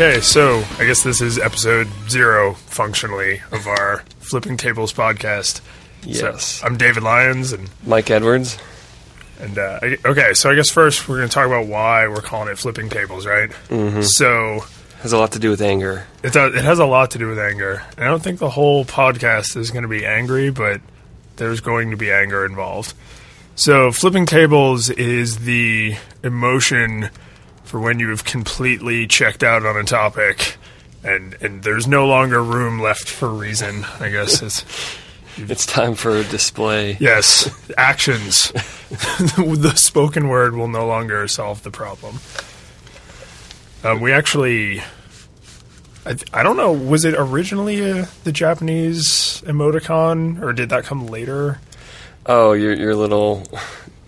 Okay, so I guess this is episode zero, functionally, of our Flipping Tables podcast. Yes. So, I'm David Lyons, and Mike Edwards. and uh, I- okay, so I guess first we're going to talk about why we're calling it Flipping Tables, right? Mm-hmm. So Has a lot to do with anger. it does, it has a lot to do with anger. And I don't think the whole podcast is going to be angry, but there's going to be anger involved. So flipping tables is the emotion for when you have completely checked out on a topic and and there's no longer room left for reason, I guess it's It's time for a display. yes, actions. the spoken word will no longer solve the problem. Um, we actually, I, I don't know, was it originally uh, the Japanese emoticon, or did that come later? Oh, your your little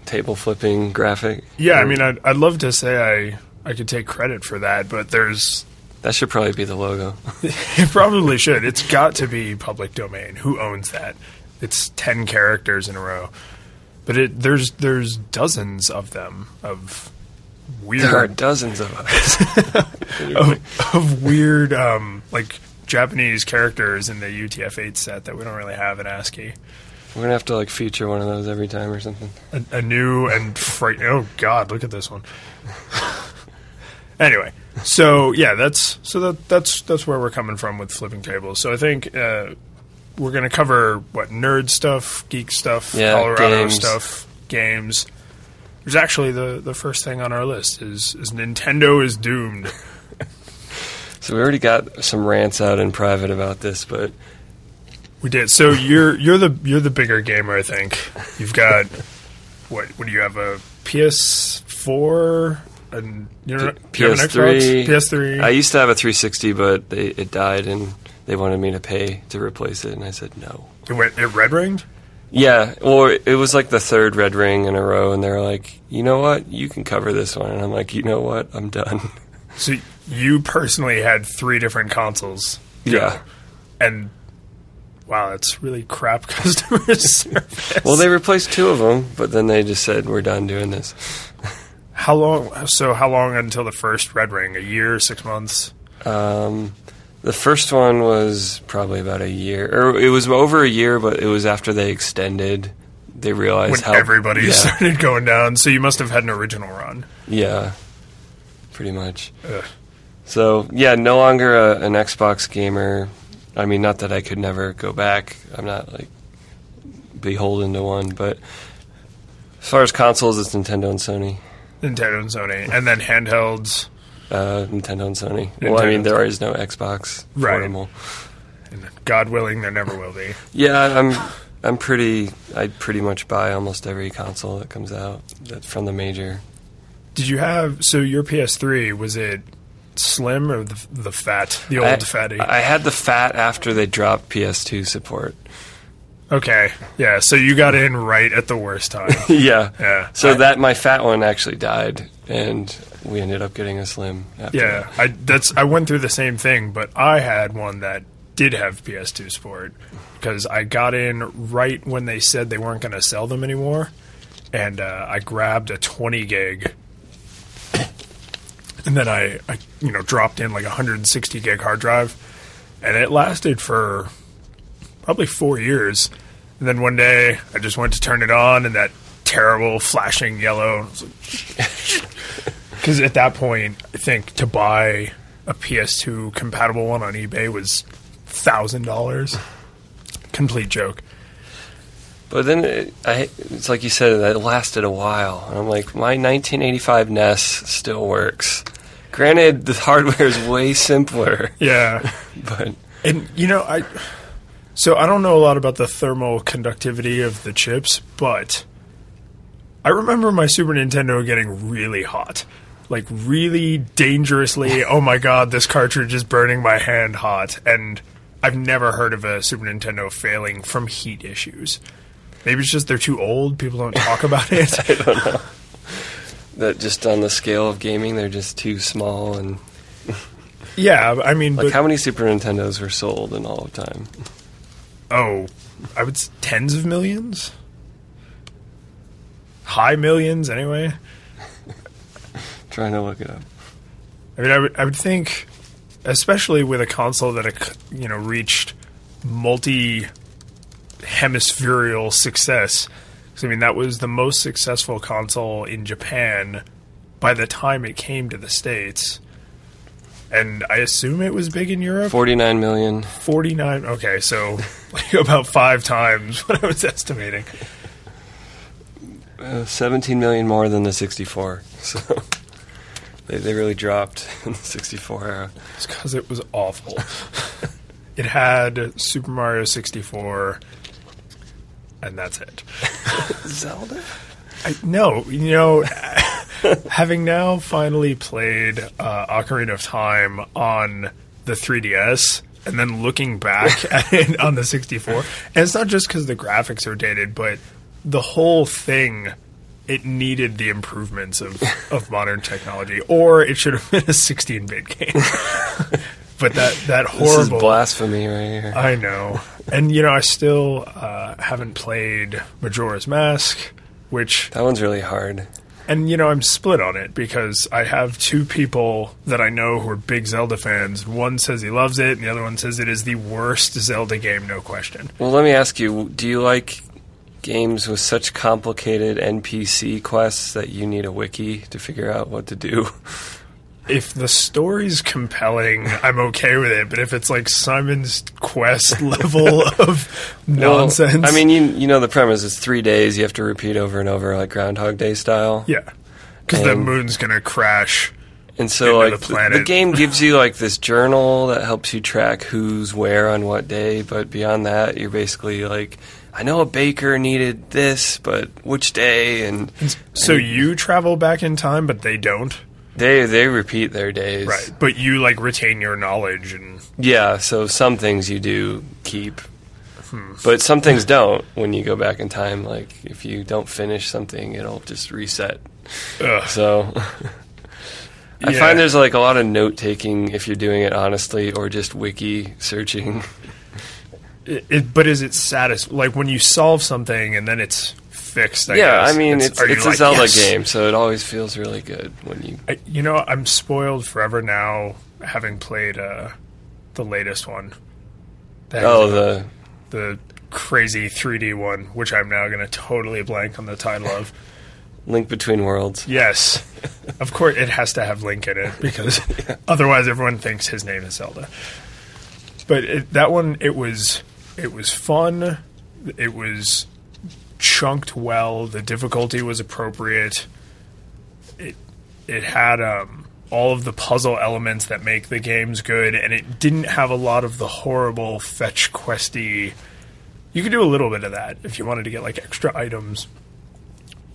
table flipping graphic. Yeah, I mean, I'd, I'd love to say I I could take credit for that, but there's That should probably be the logo. it probably should. It's got to be public domain. Who owns that? It's ten characters in a row, but it there's there's dozens of them of weird There are dozens of us. of, of weird um, like Japanese characters in the UTF-8 set that we don't really have in ASCII. We're gonna have to like feature one of those every time or something. A, a new and fright. Oh God, look at this one. Anyway, so yeah, that's so that that's that's where we're coming from with flipping tables. So I think uh, we're going to cover what nerd stuff, geek stuff, Yeah, Colorado games. stuff, games. There's actually the the first thing on our list is is Nintendo is doomed. So we already got some rants out in private about this, but We did. So you're you're the you're the bigger gamer, I think. You've got what? What do you have? A PS4 and you know do you have an PS3. Xbox? PS3. I used to have a 360, but they, it died, and they wanted me to pay to replace it, and I said no. it went it red ringed. Yeah, well, it was like the third red ring in a row, and they're like, you know what, you can cover this one, and I'm like, you know what, I'm done. So you personally had three different consoles. Yeah. And wow, that's really crap customer service. Well, they replaced two of them, but then they just said we're done doing this. How long? So how long until the first red ring? A year? Six months? Um, the first one was probably about a year, or it was over a year, but it was after they extended. They realized When how everybody yeah, started going down. So you must have had an original run. yeah, pretty much. Ugh. So yeah, no longer a, an Xbox gamer. I mean, not that I could never go back. I'm not like beholden to one, but as far as consoles, it's Nintendo and Sony. Nintendo and Sony, and then handhelds. Uh, Nintendo and Sony. Well, I mean, there is no Xbox Right. portable. And God willing, there never will be. Yeah, I'm. I'm pretty. I pretty much buy almost every console that comes out that's from the major. Did you have so your PS3 was it slim or the, the fat, the old I, fatty? I had the fat after they dropped PS2 support. Okay, yeah. So you got in right at the worst time. yeah. Yeah. So I- that my fat one actually died, and we ended up getting a slim. Yeah, that. I that's I went through the same thing, but I had one that did have PS2 support because I got in right when they said they weren't going to sell them anymore, and uh, I grabbed a 20 gig. And then I, I, you know, dropped in like a 160 gig hard drive, and it lasted for probably four years. And then one day, I just went to turn it on, and that terrible flashing yellow. Because at that point, I think to buy a PS2 compatible one on eBay was thousand dollars. Complete joke. But then it, I, it's like you said, that lasted a while. And I'm like, my 1985 NES still works. Granted, the hardware is way simpler, Yeah, but and you know, I so I don't know a lot about the thermal conductivity of the chips, but I remember my Super Nintendo getting really hot. Like really dangerously, oh my god, this cartridge is burning my hand hot and I've never heard of a Super Nintendo failing from heat issues. Maybe it's just they're too old, people don't talk about it. I don't know. That just on the scale of gaming, they're just too small. And yeah, I mean, like, but, how many Super Nintendos were sold in all of time? Oh, I would tens of millions, high millions anyway. Trying to look it up. I mean, I would, I would think especially with a console that you know reached multi hemispherical success. 'Cause, I mean, that was the most successful console in Japan by the time it came to the states. And I assume it was big in Europe. 49 million. 49. Okay, so like about five times what I was estimating. Uh, 17 million more than the 64. So they, they really dropped in the 64 era. It's because it was awful. it had Super Mario 64, and that's it. Zelda? I, no, you know, having now finally played uh, Ocarina of Time on the 3DS, and then looking back at it on the 64, and it's not just because the graphics are dated, but the whole thing. It needed the improvements of, of modern technology, or it should have been a 16-bit game. but that that This is horrible blasphemy right here. I know. And, you know, I still uh, haven't played Majora's Mask, which, That one's really hard. And, you know, I'm split on it because I have two people that I know who are big Zelda fans. One says he loves it, and the other one says it is the worst Zelda game, no question. Well, let me ask you do you like games with such complicated NPC quests that you need a wiki to figure out what to do? If the story's compelling, I'm okay with it, but if it's like Simon's Quest level of nonsense. Well, I mean, you, you know the premise is three days, you have to repeat over and over, like Groundhog Day style. yeah. Because the moon's to crash. And so, like, the the, game gives you like this journal that helps you track who's where on what day. But beyond that, you're basically like, I know a baker needed this, but which day? And So you travel back in time, but they don't? They they repeat their days. Right. But you like retain your knowledge and Yeah. So some things you do keep, Hmm. but some things don't. When you go back in time, like if you don't finish something, it'll just reset. ugh. So. I Yeah. find there's like a lot of note taking if you're doing it honestly, or just wiki searching. It, it, but is it satis like when you solve something and then it's fixed? I yeah, guess, I mean it's you it's a like, Zelda "Yes!" game, so it always feels really good when you. I, you know, I'm spoiled forever now, having played uh, the latest one. That Oh, is, the the crazy 3D one, which I'm now going to totally blank on the title of. Link Between Worlds. Yes, of course it has to have Link in it because otherwise everyone thinks his name is Zelda. But it, that one, it was it was fun. It was chunked well. The difficulty was appropriate. It it had um, all of the puzzle elements that make the games good, and it didn't have a lot of the horrible fetch questy. You could do a little bit of that if you wanted to get like extra items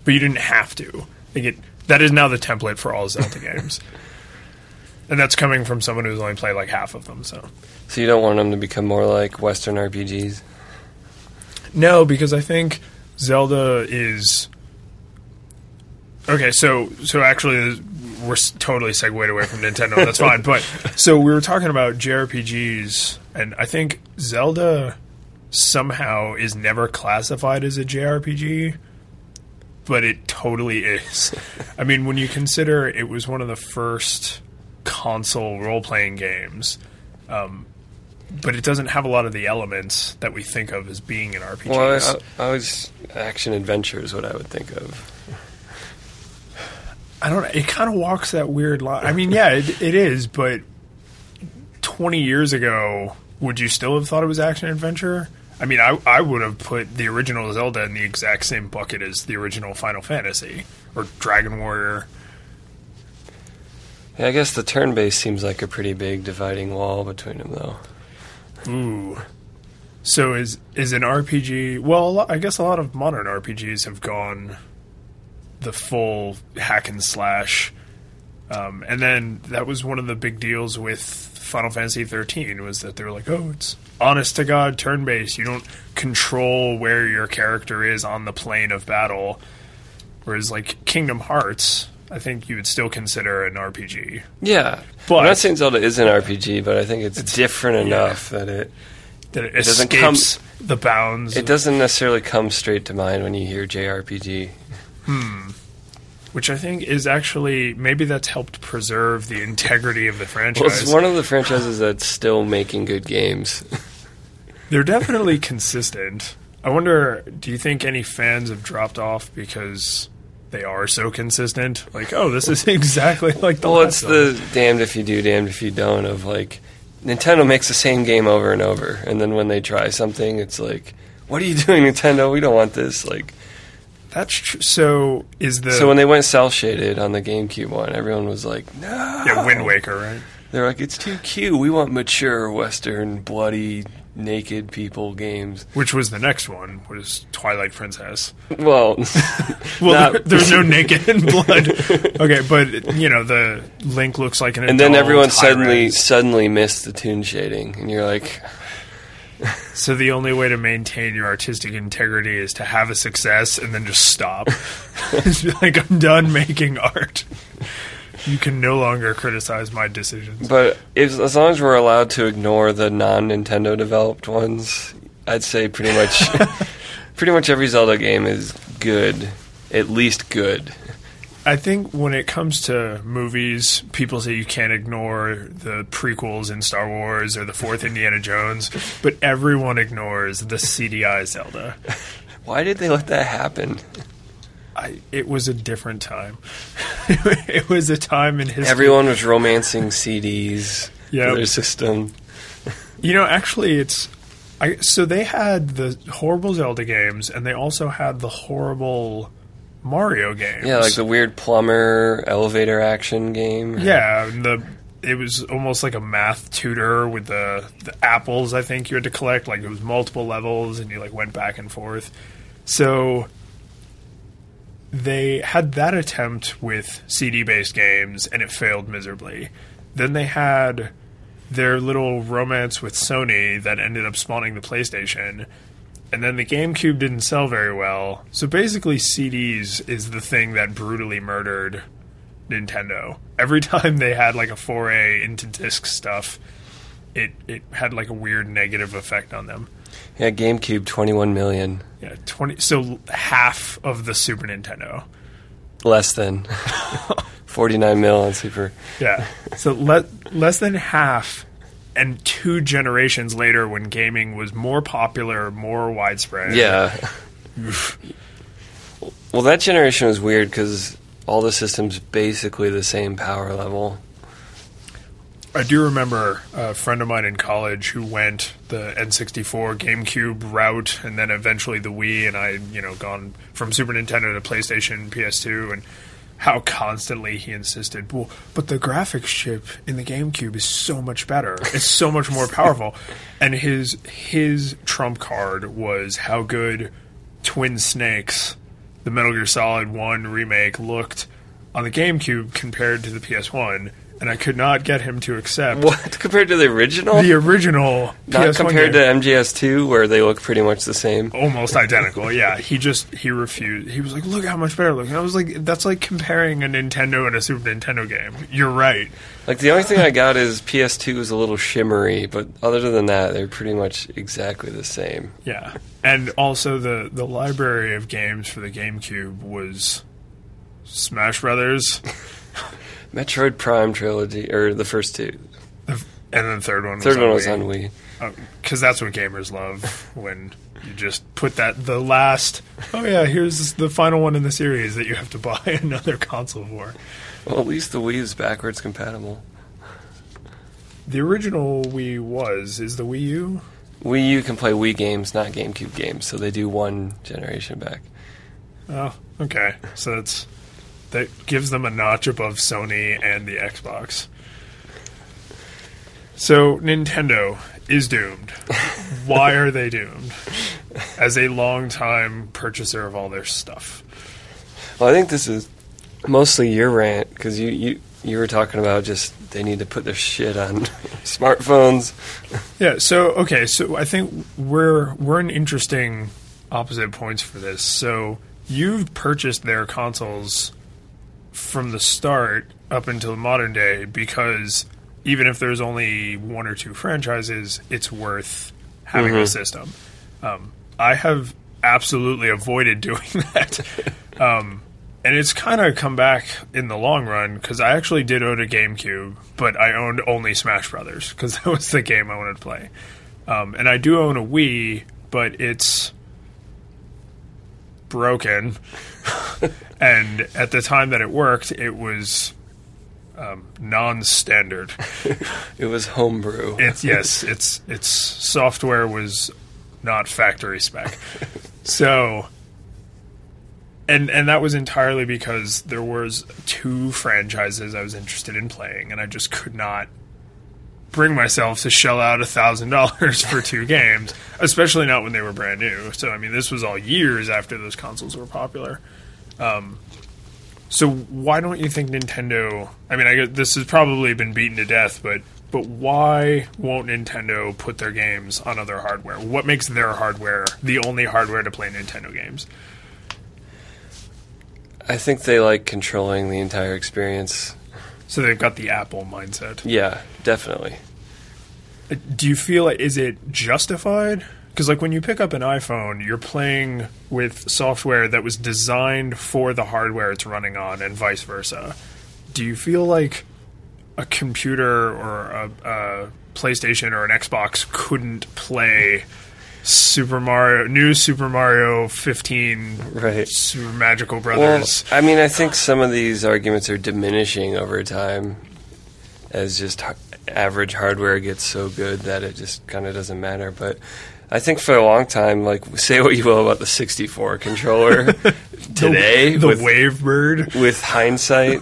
but you didn't have to. Like it, that is now the template for all Zelda games, and that's coming from someone who's only played like half of them. So So you don't want them to become more like Western RPGs. no, because I think Zelda is okay. So so actually, we're totally segued away from Nintendo. That's fine. But so we were talking about JRPGs, and I think Zelda somehow is never classified as a JRPG. but it totally is. I mean, when you consider it was one of the first console role playing games, um, but it doesn't have a lot of the elements that we think of as being an RPG. Well, I, I was action adventure is what I would think of. I don't know. It kind of walks that weird line. I mean, yeah, it, it is, but 20 years ago, would you still have thought it was action adventure? I mean, I, I would have put the original Zelda in the exact same bucket as the original Final Fantasy or Dragon Warrior. Yeah, I guess the turn based seems like a pretty big dividing wall between them, though. Ooh. So is is an RPG? Well, I guess a lot of modern RPGs have gone the full hack and slash, um, and then that was one of the big deals with Final Fantasy thirteen was that they were like, oh, it's honest to god turn based. You don't control where your character is on the plane of battle, whereas like Kingdom Hearts. I think you would still consider an RPG. Yeah, But- I'm not saying Zelda is an RPG, but I think it's, different enough that it That it, doesn't escapes the bounds. it doesn't necessarily come straight to mind when you hear JRPG. Hmm. Which I think is actually maybe that's helped preserve the integrity of the franchise. Well, it's one of the franchises that's still making good games. They're definitely consistent. I wonder, do you think any fans have dropped off because they are so consistent? Like, oh, this is exactly like the well, it's one. the damned if you do, damned if you don't of like Nintendo makes the same game over and over, and then when they try something, it's like, what are you doing, Nintendo? We don't want this. Like, That's true. So is the so when they went cell shaded on the GameCube one, everyone was like, no. yeah, Wind Waker, right? They're like, it's too cute. We want mature Western, bloody, naked people games. Which was the next one? Was Twilight Princess? Well, Well, there, there's no naked and blood. Okay, but you know the Link looks like an. and then everyone suddenly suddenly missed the toon shading, and you're like, So the only way to maintain your artistic integrity is to have a success and then just stop. Like I'm done making art. You can no longer criticize my decisions. But if, as long as we're allowed to ignore the non-Nintendo developed ones, I'd say pretty much, pretty much every Zelda game is good, at least good. I think when it comes to movies, people say you can't ignore the prequels in Star Wars or the fourth Indiana Jones, but everyone ignores the CDI Zelda. Why did they let that happen? I, it was a different time. it was a time in history. Everyone was romancing CDs Yeah, their system. You know, actually, it's. I, so they had the horrible Zelda games, and they also had the horrible Mario games. Yeah, like the weird plumber elevator action game. Yeah, and the it was almost like a math tutor with the the apples. I think you had to collect like it was multiple levels, and you like went back and forth. So they had that attempt with CD based games, and it failed miserably. Then they had their little romance with Sony that ended up spawning the PlayStation. And then the GameCube didn't sell very well. So basically, CDs is the thing that brutally murdered Nintendo. Every time they had like a foray into disc stuff, it it had like a weird negative effect on them. Yeah, GameCube, 21 million. Yeah, twenty. So half of the Super Nintendo. Less than 49 mil on Super. Yeah. So le- less than half, and two generations later, when gaming was more popular, more widespread. Yeah. well, that generation was weird because all the systems basically the same power level. I do remember a friend of mine in college who went the N64 GameCube route and then eventually the Wii and I, you know, gone from Super Nintendo to PlayStation, PS2 and how constantly he insisted, well, but the graphics chip in the GameCube is so much better. It's so much more powerful. And his his trump card was how good Twin Snakes, the Metal Gear Solid 1 remake looked on the GameCube compared to the PS1, and I could not get him to accept What compared to the original? the original Not PS1 compared game. to MGS2, where they look pretty much the same. almost identical. Yeah, he just he refused. He was like, "Look how much better it looks." And I was like, "That's like comparing a Nintendo and a Super Nintendo game." You're right. Like the only thing I got is PS2 is a little shimmery, but other than that, they're pretty much exactly the same. Yeah, and also the the library of games for the GameCube was Smash Brothers, Metroid Prime trilogy, or the first two. and then the third one. Third was one on was Wii. on Wii. because oh, that's what gamers love when you just put that the last. Oh yeah, here's the final one in the series that you have to buy another console for. Well, at least the Wii is backwards compatible. The original Wii was is the Wii U. Wii U can play Wii games, not GameCube games, so they do one generation back. Oh, okay. So that's that gives them a notch above Sony and the Xbox. So Nintendo is doomed. Why are they doomed? As a longtime purchaser of all their stuff. Well, I think this is mostly your rant because you, you you were talking about just they need to put their shit on smartphones. Yeah. So okay. So I think we're we're in interesting opposite points for this. So you've purchased their consoles from the start up until the modern day because even if there's only one or two franchises, it's worth having the system. Um, I have absolutely avoided doing that. um, and it's kind of come back in the long run because I actually did own a GameCube, but I owned only Smash Brothers because that was the game I wanted to play. Um, and I do own a Wii, but it's broken. and at the time that it worked, it was um, non-standard. It was homebrew. It's yes, it's its software was not factory spec. So and and that was entirely because there was two franchises I was interested in playing and I just could not bring myself to shell out a thousand dollars for two games, especially not when they were brand new. So I mean, this was all years after those consoles were popular. Um, so why don't you think Nintendo? I mean, I guess this has probably been beaten to death, but but why won't Nintendo put their games on other hardware? What makes their hardware the only hardware to play Nintendo games? I think they like controlling the entire experience. So they've got the Apple mindset. Yeah, definitely. Do you feel like is it justified? Because like when you pick up an iPhone, you're playing with software that was designed for the hardware it's running on, and vice versa. Do you feel like a computer or a, a PlayStation or an Xbox couldn't play Super Mario, new Super Mario 15, Right. Super Magical Well, Brothers? I mean, I think some of these arguments are diminishing over time as just average hardware gets so good that it just kind of doesn't matter. But I think for a long time, like, say what you will about the 64 controller today, the with, Wavebird with hindsight,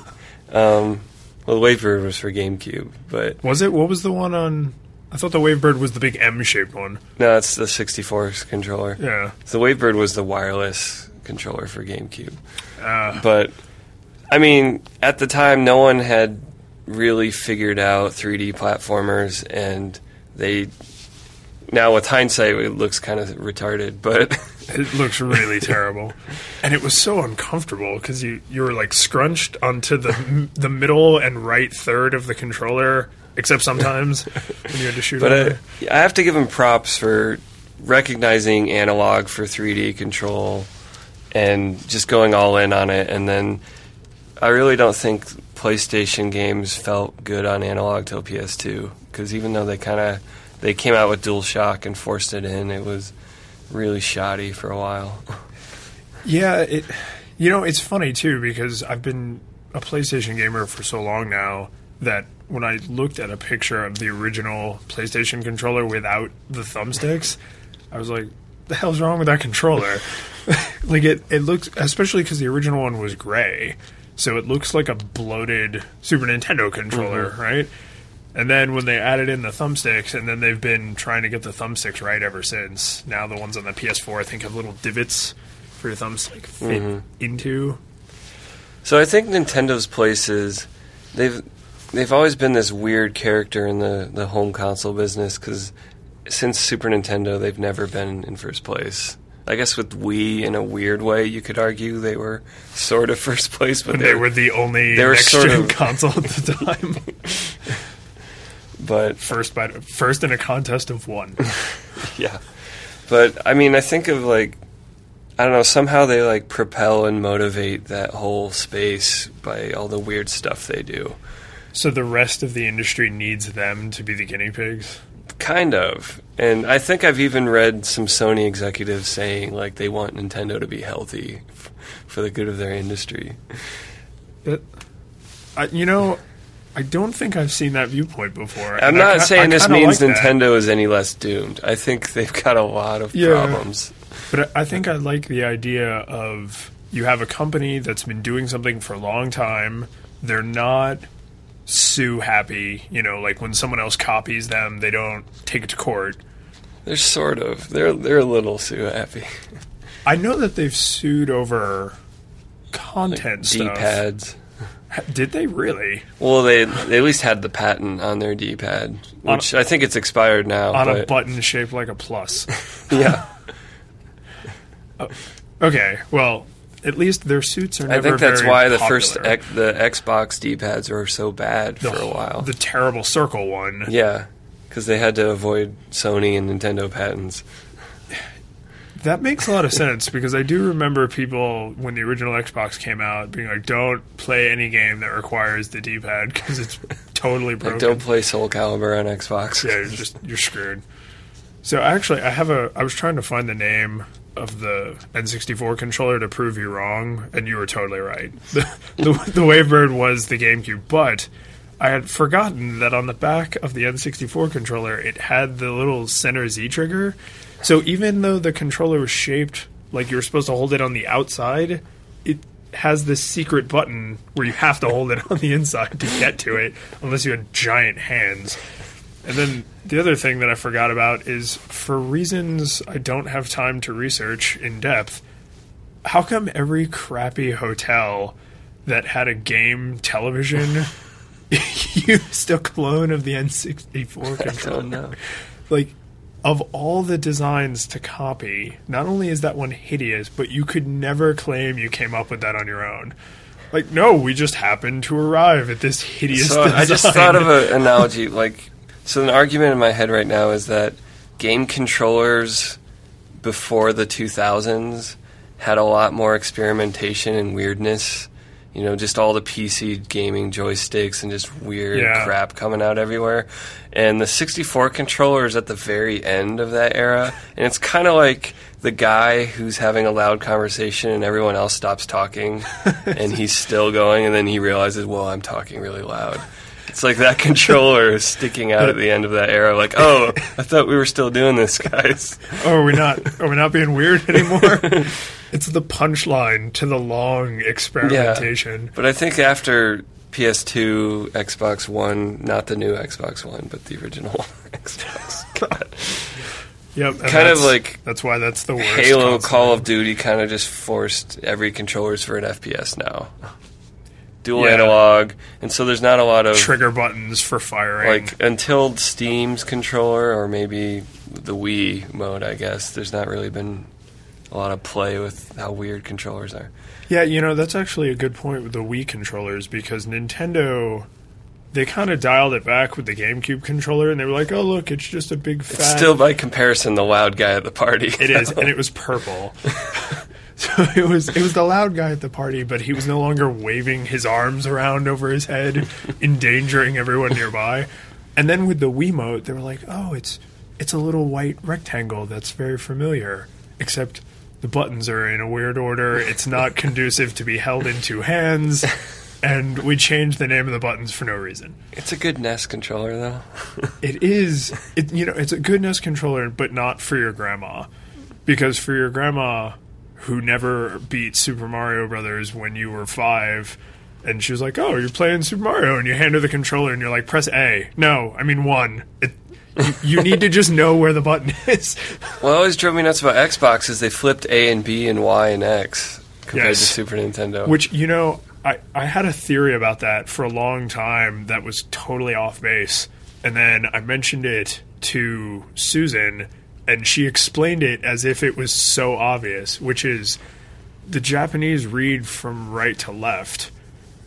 um, well, the Wavebird was for GameCube, but was it? What was the one on? I thought the Wavebird was the big M-shaped one. no, it's the 64 controller. Yeah. The Wavebird was the wireless controller for GameCube. Uh, But I mean, at the time, no one had really figured out 3D platformers, and they now with hindsight, it looks kind of retarded. But It looks really terrible, and it was so uncomfortable because you you were like scrunched onto the the middle and right third of the controller, except sometimes when you had to shoot. but. I, I have to give them props for recognizing analog for 3D control and just going all in on it. And then I really don't think PlayStation games felt good on analog till PS2 because even though they kind of they came out with DualShock and forced it in, it was really shoddy for a while. Yeah, it. You know, it's funny too because I've been a PlayStation gamer for so long now that when I looked at a picture of the original PlayStation controller without the thumbsticks, I was like, "The hell's wrong with that controller?" like it, it looks, especially because the original one was gray, so it looks like a bloated Super Nintendo controller, mm-hmm. right? And then when they added in the thumbsticks, and then they've been trying to get the thumbsticks right ever since. Now the ones on the PS4, I think, have little divots for your thumbs to like fit mm-hmm. into. So I think Nintendo's place is they've they've always been this weird character in the the home console business because since Super Nintendo they've never been in first place. I guess with Wii, in a weird way, you could argue they were sort of first place, but When they were the only they were next sort gen of- console at the time. but first by first in a contest of one. yeah. But I mean, I think of like I don't know. Somehow they like propel and motivate that whole space by all the weird stuff they do. so the rest of the industry needs them to be the guinea pigs. Kind of. And I think I've even read some Sony executives saying like they want Nintendo to be healthy f- for the good of their industry. But I, you know, I don't think I've seen that viewpoint before. I'm I not I saying this means like. Nintendo is any less doomed. I think they've got a lot of Yeah. problems. But I I think I like the idea of you have a company that's been doing something for a long time. They're not sue happy, you know, like when someone else copies them, they don't take it to court. They're sort of. They're they're a little sue happy. I know that they've sued over content D stuff. pads. Did they really? Well, they they at least had the patent on their D pad, which I think it's expired now. On a button shaped like a plus. yeah, oh, okay, well, at least their suits are I think that's why the popular. first X, the Xbox D pads were so bad for a while. The terrible circle one. yeah, because they had to avoid Sony and Nintendo patents. that makes a lot of sense because I do remember people when the original Xbox came out being like, "Don't play any game that requires the D-pad because it's totally broken." Like, don't play Soul Calibur on Xbox. yeah, you're just you're screwed. So actually, I have a. I was trying to find the name of the N64 controller to prove you wrong, and you were totally right. The the, the Wavebird was the GameCube, but I had forgotten that on the back of the N64 controller, it had the little center Z trigger. So even though the controller was shaped like you were supposed to hold it on the outside, it has this secret button where you have to hold it on the inside to get to it, unless you had giant hands. And then the other thing that I forgot about is for reasons I don't have time to research in depth, how come every crappy hotel that had a game television used a clone of the N64 I controller? don't know. Like, of all the designs to copy, not only is that one hideous, but you could never claim you came up with that on your own. Like, no, we just happened to arrive at this hideous So design. I just thought of an analogy. Like, so an argument in my head right now is that game controllers before the 2000s had a lot more experimentation and weirdness. You know, just all the PC gaming joysticks and just weird Yeah. crap coming out everywhere. And the 64 controller is at the very end of that era. And it's kind of like the guy who's having a loud conversation and everyone else stops talking and he's still going and then he realizes, well, I'm talking really loud. It's like that controller is sticking out at the end of that era. Like, oh, I thought we were still doing this, guys. Oh, are we not? Are we not being weird anymore? it's the punchline to the long experimentation. But I think after PS2, Xbox One, not the new Xbox One, but the original Xbox. God. Yep, Kind of like that's why that's the worst. Halo, console. Call of Duty kind of just forced every controllers for an FPS now. Dual Yeah. analog, and so there's not a lot of trigger buttons for firing. like until Steam's controller or maybe the Wiimote. I guess there's not really been a lot of play with how weird controllers are. Yeah, you know, that's actually a good point with the Wii controllers because Nintendo they kind of dialed it back with the GameCube controller and they were like, "Oh, look, it's just a big fat It's still by comparison the loud guy at the party. It is, and it was purple. so it was it was the loud guy at the party, but he was no longer waving his arms around over his head, endangering everyone nearby. And then with the Wiimote, they were like, "Oh, it's it's a little white rectangle that's very familiar, except the buttons are in a weird order. It's not conducive to be held in two hands." And we changed the name of the buttons for no reason. It's a good NES controller though. It is, it, you know, it's a good NES controller, but not for your grandma, because for your grandma who never beat Super Mario Brothers when you were five, and she was like, "Oh, you're playing Super Mario," and you hand her the controller, and you're like, "Press A." No, I mean one. It, you, you need to just know where the button is. What always drove me nuts about Xbox is they flipped A and B and Y and X compared Yes. to Super Nintendo. Which you know, I I had a theory about that for a long time that was totally off base, and then I mentioned it to Susan, and she explained it as if it was so obvious, which is the Japanese read from right to left,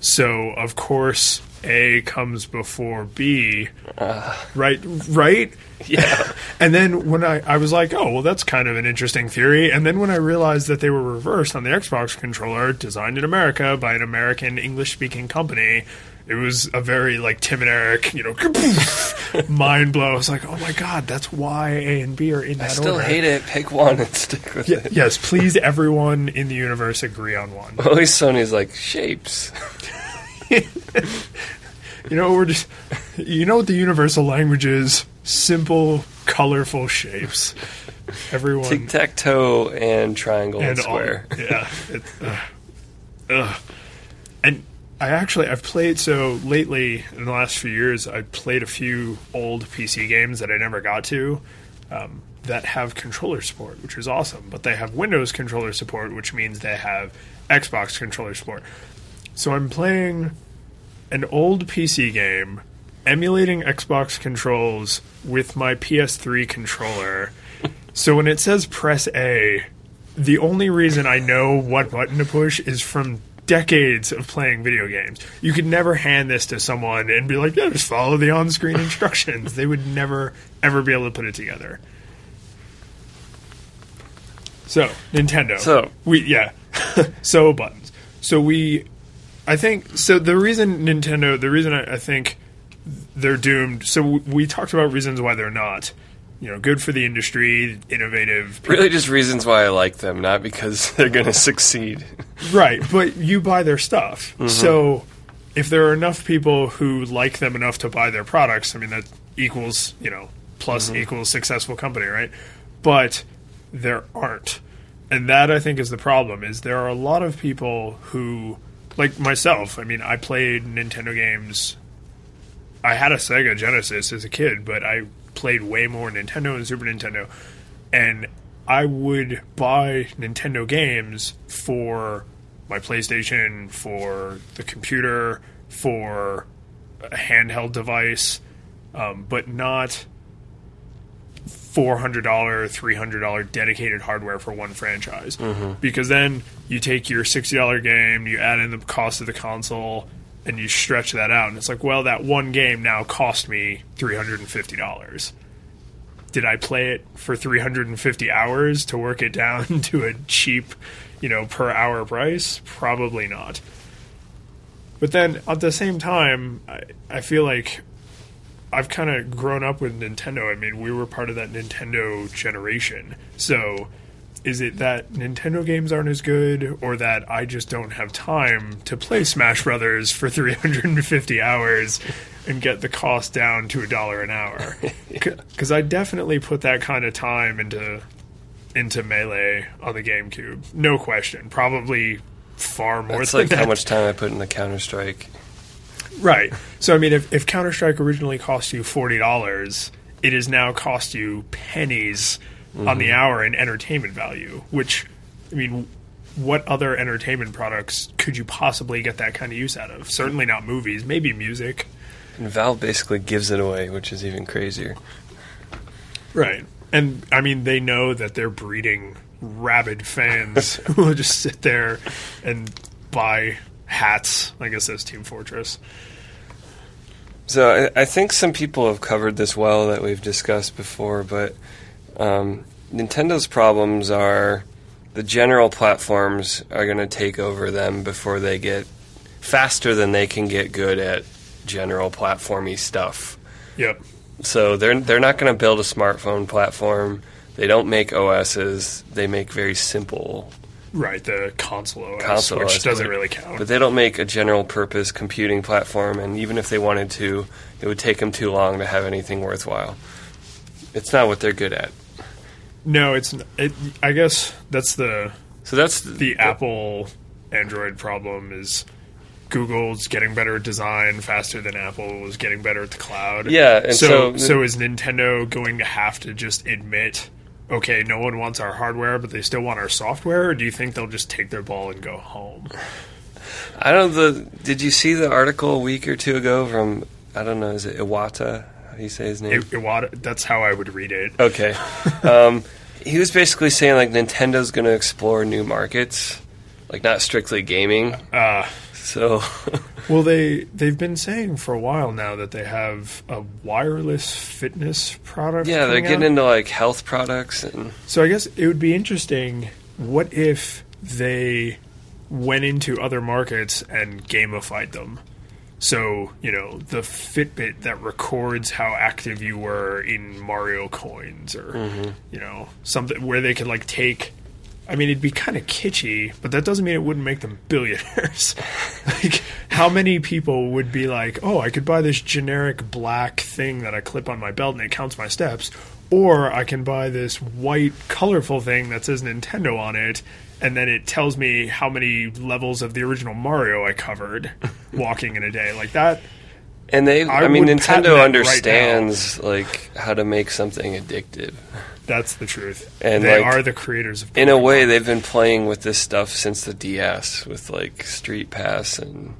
so of course A comes before B, uh. right? Right? yeah, And then when I, I was like, oh, well, that's kind of an interesting theory. And then when I realized that they were reversed on the Xbox controller, designed in America by an American English speaking company, it was a very like Tim and Eric, you know, mind blow. I was like, oh my god, that's why A and B are in that I still order. hate it. Pick one and stick with Ye- it. yes, please, everyone in the universe agree on one. At least Sony's like shapes. You know, we're just, you know what the universal language is? Simple, colorful shapes. Everyone. Tic tac toe and triangle and, and all- square. yeah. It, ugh. Ugh. And I actually I've played so lately in the last few years I've played a few old PC games that I never got to um, that have controller support, which is awesome. But they have Windows controller support, which means they have Xbox controller support. So I'm playing an old PC game emulating Xbox controls with my PS3 controller. So when it says press A, the only reason I know what button to push is from decades of playing video games. You could never hand this to someone and be like, yeah, just follow the on screen instructions. They would never, ever be able to put it together. So Nintendo. So. we yeah. so buttons. So we, I think so. The reason Nintendo, the reason I, I think they're doomed. So we, we talked about reasons why they're not. You know, good for the industry, innovative. Really, just reasons why I like them, not because they're going to succeed. Right, but you buy their stuff. Mm-hmm. So if there are enough people who like them enough to buy their products, I mean that equals, you know, plus mm-hmm. equals successful company, right? But there aren't. And that I think is the problem is there are a lot of people who like myself, I mean, I played Nintendo games I had a Sega Genesis as a kid, but I played way more Nintendo and Super Nintendo. And I would buy Nintendo games for my PlayStation, for the computer, for a handheld device, um, but not four hundred dollar, three hundred dollar dedicated hardware for one franchise. Because then you take your sixty dollar game, you add in the cost of the console, and you stretch that out, and it's like, well, that one game now cost me three hundred and fifty dollars. Did I play it for three hundred and fifty hours to work it down to a cheap, you know, per hour price? Probably not. But then at the same time, I, I feel like I've kind of grown up with Nintendo. I mean, we were part of that Nintendo generation. So, is it that Nintendo games aren't as good, or that I just don't have time to play Smash Brothers for 350 hours and get the cost down to a dollar an hour? Because I definitely put that kind of time into into Melee on the GameCube, no question. Probably far more It's than like that. how much time I put in the Counter Strike. Right. So I mean, if, if Counter Strike originally cost you forty dollars, it has now cost you pennies on the hour in entertainment value. Which, I mean, what other entertainment products could you possibly get that kind of use out of? Certainly not movies. Maybe music. And Valve basically gives it away, which is even crazier. Right. And I mean, they know that they're breeding rabid fans who will just sit there and buy hats. I guess that's Team Fortress. So I, I think some people have covered this well that we've discussed before, but um, Nintendo's problems are the general platforms are going to take over them before they get faster than they can get good at general platformy stuff. Yep. So they're they're not going to build a smartphone platform. They don't make OSs. They make very simple Right, the console OS, Console which OS, doesn't really count. But they don't make a general purpose computing platform, and even if they wanted to, it would take them too long to have anything worthwhile. It's not what they're good at. No, it's it. I guess that's the So that's the Apple Android problem is Google's getting better at design faster than Apple was getting better at the cloud. Yeah, and so so- so is Nintendo going to have to just admit, okay, no one wants our hardware, but they still want our software? Or do you think they'll just take their ball and go home? I don't know. The did you see the article a week or two ago from I don't know is it Iwata? How do you say his name? Iwata- that's how I would read it. Okay. um, he was basically saying like Nintendo's going to explore new markets, like not strictly gaming. Uh, So Well, they they've been saying for a while now that they have a wireless fitness product. yeah, they're getting out. into like health products and So I guess it would be interesting. What if they went into other markets and gamified them? So you know the Fitbit that records how active you were in Mario coins, or mm-hmm. you know something where they could like take. I mean, it'd be kind of kitschy, but that doesn't mean it wouldn't make them billionaires. like, how many people would be like, "Oh, I could buy this generic black thing that I clip on my belt and it counts my steps," or I can buy this white, colorful thing that says Nintendo on it, and then it tells me how many levels of the original Mario I covered walking in a day. Like that. and they. I I, mean, would patent that Nintendo right understands like how to make something addictive. That's the truth. And, they like, are the creators of. In a way, they've been playing with this stuff since the DS with like Street Pass and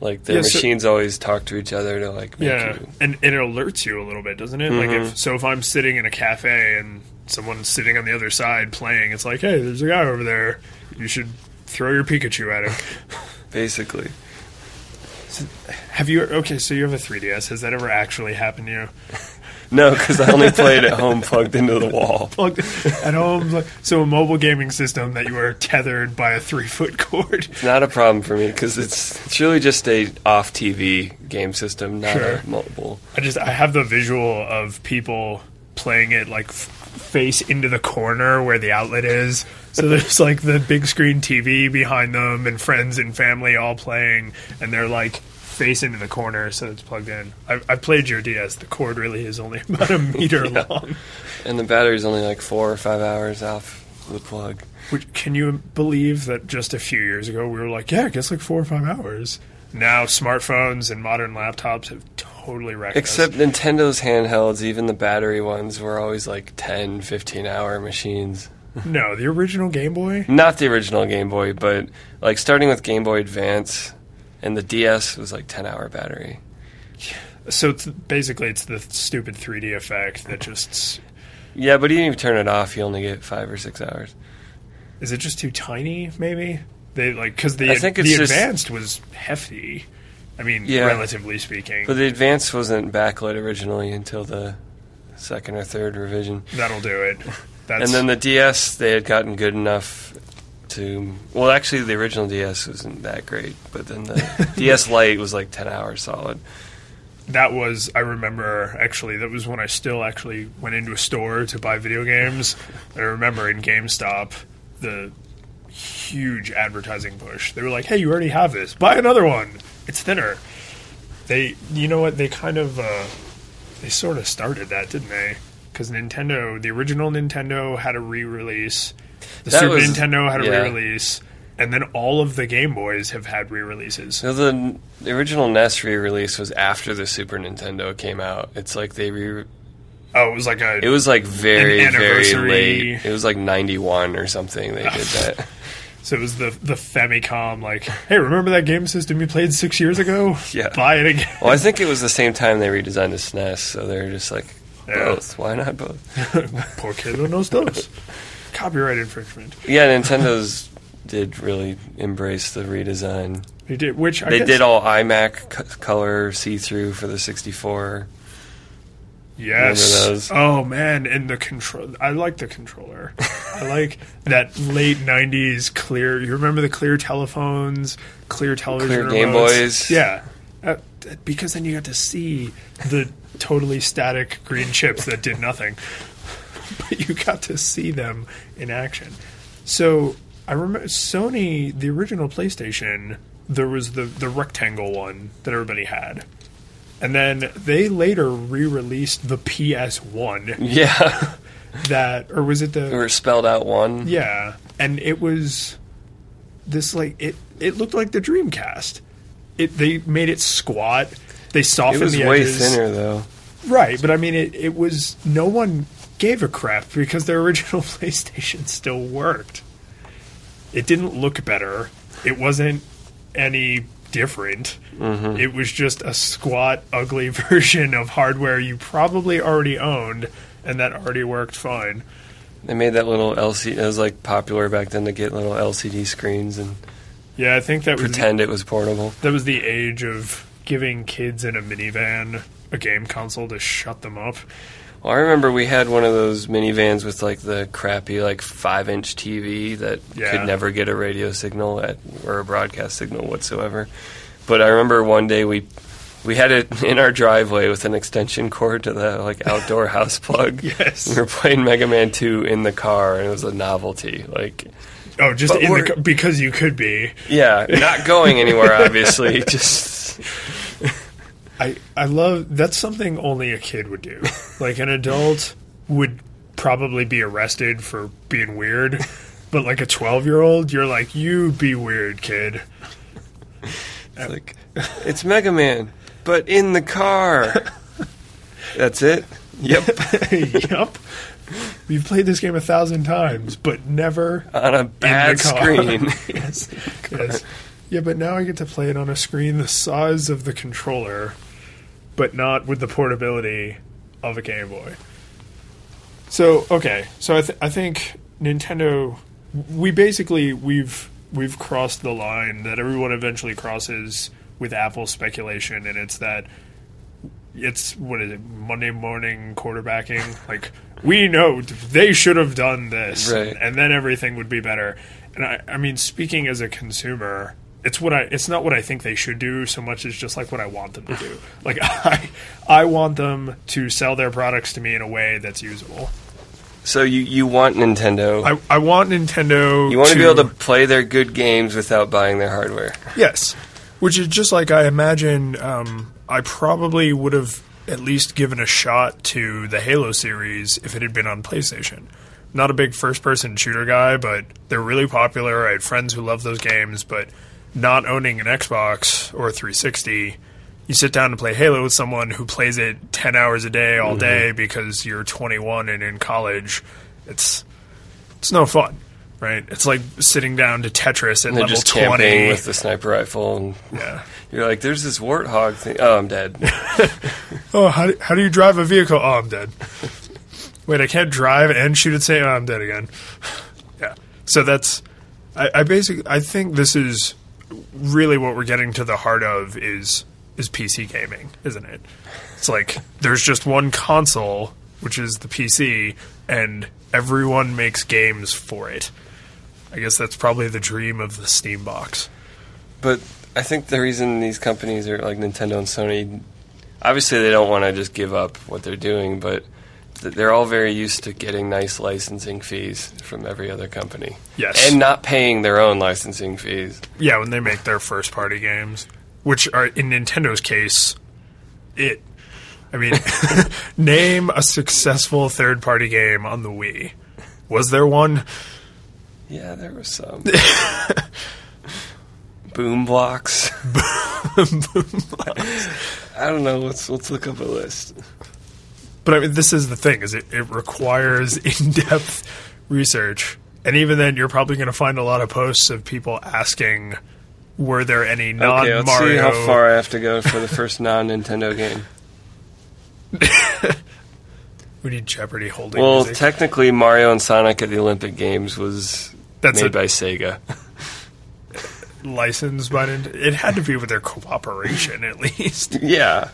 like their Yeah, so- machines always talk to each other to like make Yeah, you. and, and it alerts you a little bit, doesn't it? Like if mm-hmm. so, if I'm sitting in a cafe and someone's sitting on the other side playing, it's like, hey, there's a guy over there. You should throw your Pikachu at him. Basically, have you? Okay, so you have a 3DS. Has that ever actually happened to you? No, because I only played it at home plugged into the wall. Plugged at home, so a mobile gaming system that you are tethered by a three foot cord. It's not a problem for me because it's it's really just a off TV game system, not Sure. a mobile. I just I have the visual of people playing it like f- face into the corner where the outlet is. So there's like the big screen TV behind them and friends and family all playing, and they're like face into the corner so it's plugged in. I've, I've played your DS. The cord really is only about a meter long. And the battery's only like four or five hours off the plug. Which can you believe that just a few years ago we were like, yeah, it gets like four or five hours. Now smartphones and modern laptops have totally wrecked us. Except Nintendo's handhelds, even the battery ones, were always like 10, 15 hour machines. no, the original Game Boy. Not the original Game Boy, but like starting with Game Boy Advance and the DS was like 10 hour battery. So it's basically it's the stupid 3D effect that just Yeah, but you even if you turn it off, you only get five or six hours. is it just too tiny? Maybe they like because the I think the just- advanced was hefty. I mean, Yeah. relatively speaking, But the Advance wasn't backlit originally until the second or third revision. that'll do it. That's And then the DS, they had gotten good enough to. Well, actually, the original DS wasn't that great, but then the DS Lite was like 10 hours solid. that was I remember actually that was when I still actually went into a store to buy video games. I remember in GameStop the huge advertising push. They were like, "Hey, you already have this. Buy another one. It's thinner." They, you know what? They kind of, uh, they sort of started that, didn't they? Because Nintendo, the original Nintendo, had a re-release. The That Super was- Nintendo had a yeah. re-release, and then all of the Game Boys have had re-releases. The, the original NES re-release was after the Super Nintendo came out. It's like they re. Oh, it was like a It was like very very anniversary. late. It was like 91 or something. They did that. So it was the the Famicom, like, hey, remember that game system you played six years ago? Yeah. Buy it again. Well, I think it was the same time they redesigned the SNES, so they're just like Yeah. both. Why not both? Porque no nos dos. Copyright infringement. Yeah, Nintendo's did really embrace the redesign. They did, which I they guess, did all iMac c- color see through for the 64. Yes. Oh man, and the control. I like the controller. I like that late '90s clear. You remember the clear telephones, clear television, Clear Game remotes? Boys. Yeah, uh, because then you got to see the totally static green chips that did nothing, but you got to see them in action. So I remember Sony, the original PlayStation. There was the the rectangle one that everybody had. And then they later re-released the PS1 Yeah, that or was it the or spelled out one. Yeah, and it was this like it it looked like the Dreamcast. It they made it squat. They It softened was the way edges. thinner though. Right, but I mean it it was no one gave a crap because their original PlayStation still worked. It didn't look better. It wasn't any different. Mm-hmm. It was just a squat, ugly version of hardware you probably already owned and that already worked fine. They made that little LCD. It was like popular back then to get little LCD screens and Yeah, I think that the, pretend it was portable. that was the age of giving kids in a minivan a game console to shut them up. Well, I remember we had one of those minivans with like the crappy like five inch TV that Yeah. could never get a radio signal at, or a broadcast signal whatsoever. But I remember one day we we had it in our driveway with an extension cord to the like outdoor house plug. Yes. we were playing Mega Man Two in the car, and it was a novelty. Like, Oh, just in the because you could be. yeah, not going anywhere. Obviously, just I I love that's something only a kid would do. Like an adult would probably be arrested for being weird, but like a 12-year-old, you're like, "You be weird, kid." Uh, like it's Mega Man, but in the car. That's it. Yep. yep. We've played this game a thousand times, but never on a bad in the car. screen. yes. yes. Yeah, but now I get to play it on a screen the size of the controller, but not with the portability of a Game Boy. So okay, so I, th- I think Nintendo, we basically we've we've crossed the line that everyone eventually crosses with Apple speculation, and it's that it's what is it Monday morning quarterbacking? like we know they should have done this, Right. and then everything would be better. And I, I mean, speaking as a consumer, it's what I. It's not what I think they should do so much as just like what I want them to do. like I, I want them to sell their products to me in a way that's usable. So you, you want Nintendo. I, I want Nintendo. you want to be able to play their good games without buying their hardware. Yes, which is just like I imagine. Um, I probably would have at least given a shot to the Halo series if it had been on PlayStation. Not a big first-person shooter guy, but they're really popular. I had friends who love those games, but not owning an Xbox or 360, you sit down to play Halo with someone who plays it 10 hours a day all mm-hmm. day because you're 21 and in college. It's it's no fun, right? It's like sitting down to Tetris at And level just 20. with the sniper rifle, and yeah. you're like, "There's this warthog thing." Oh, I'm dead. Oh, how do, how do you drive a vehicle? Oh, I'm dead. Wait, I can't drive and shoot at say, oh, I'm dead again. Yeah. So that's, I, I basically, I think this is really what we're getting to the heart of is is PC gaming, isn't it? It's like there's just one console, which is the PC, and everyone makes games for it. I guess that's probably the dream of the Steam box. But I think the reason these companies are like Nintendo and Sony, obviously they don't want to just give up what they're doing, but they're all very used to getting nice licensing fees from every other company. Yes. And not paying their own licensing fees. Yeah, when they make their first party games, which are in Nintendo's case, it. I mean, name a successful third party game on the Wii. Was there one? Yeah, there was some. Boom Blox. boom I don't know. Let's let's look up a list. But I mean, this is the thing: is it, it requires in depth research, and even then, you're probably going to find a lot of posts of people asking, "Were there any non-Mario?" Okay, let's see how far I have to go for the first non-Nintendo game. We need Jeopardy holding. Well, music. technically, Mario and Sonic at the Olympic Games was That's made a- by Sega. licensed by Nintendo. It had to be with their cooperation, at least. yeah,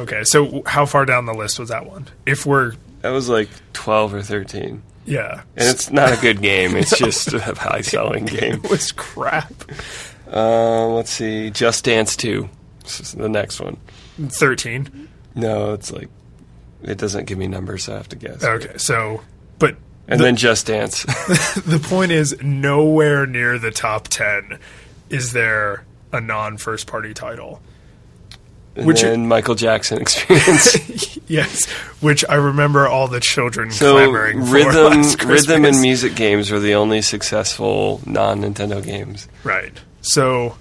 Okay, so how far down the list was that one? If we're that was like twelve or thirteen, yeah, and it's not a good game. It's just a high-selling game. it was crap. Um, let's see, Just Dance Two. This is the next one. Thirteen. No, it's like it doesn't give me numbers, so I have to guess. Okay, so but And the, then Just Dance. the point is, nowhere near the top ten is there a non-first party title. And Which- then Michael Jackson Experience. yes, which I remember all the children so clamoring for rhythm, rhythm, and music games were the only successful non-Nintendo games. Right. So,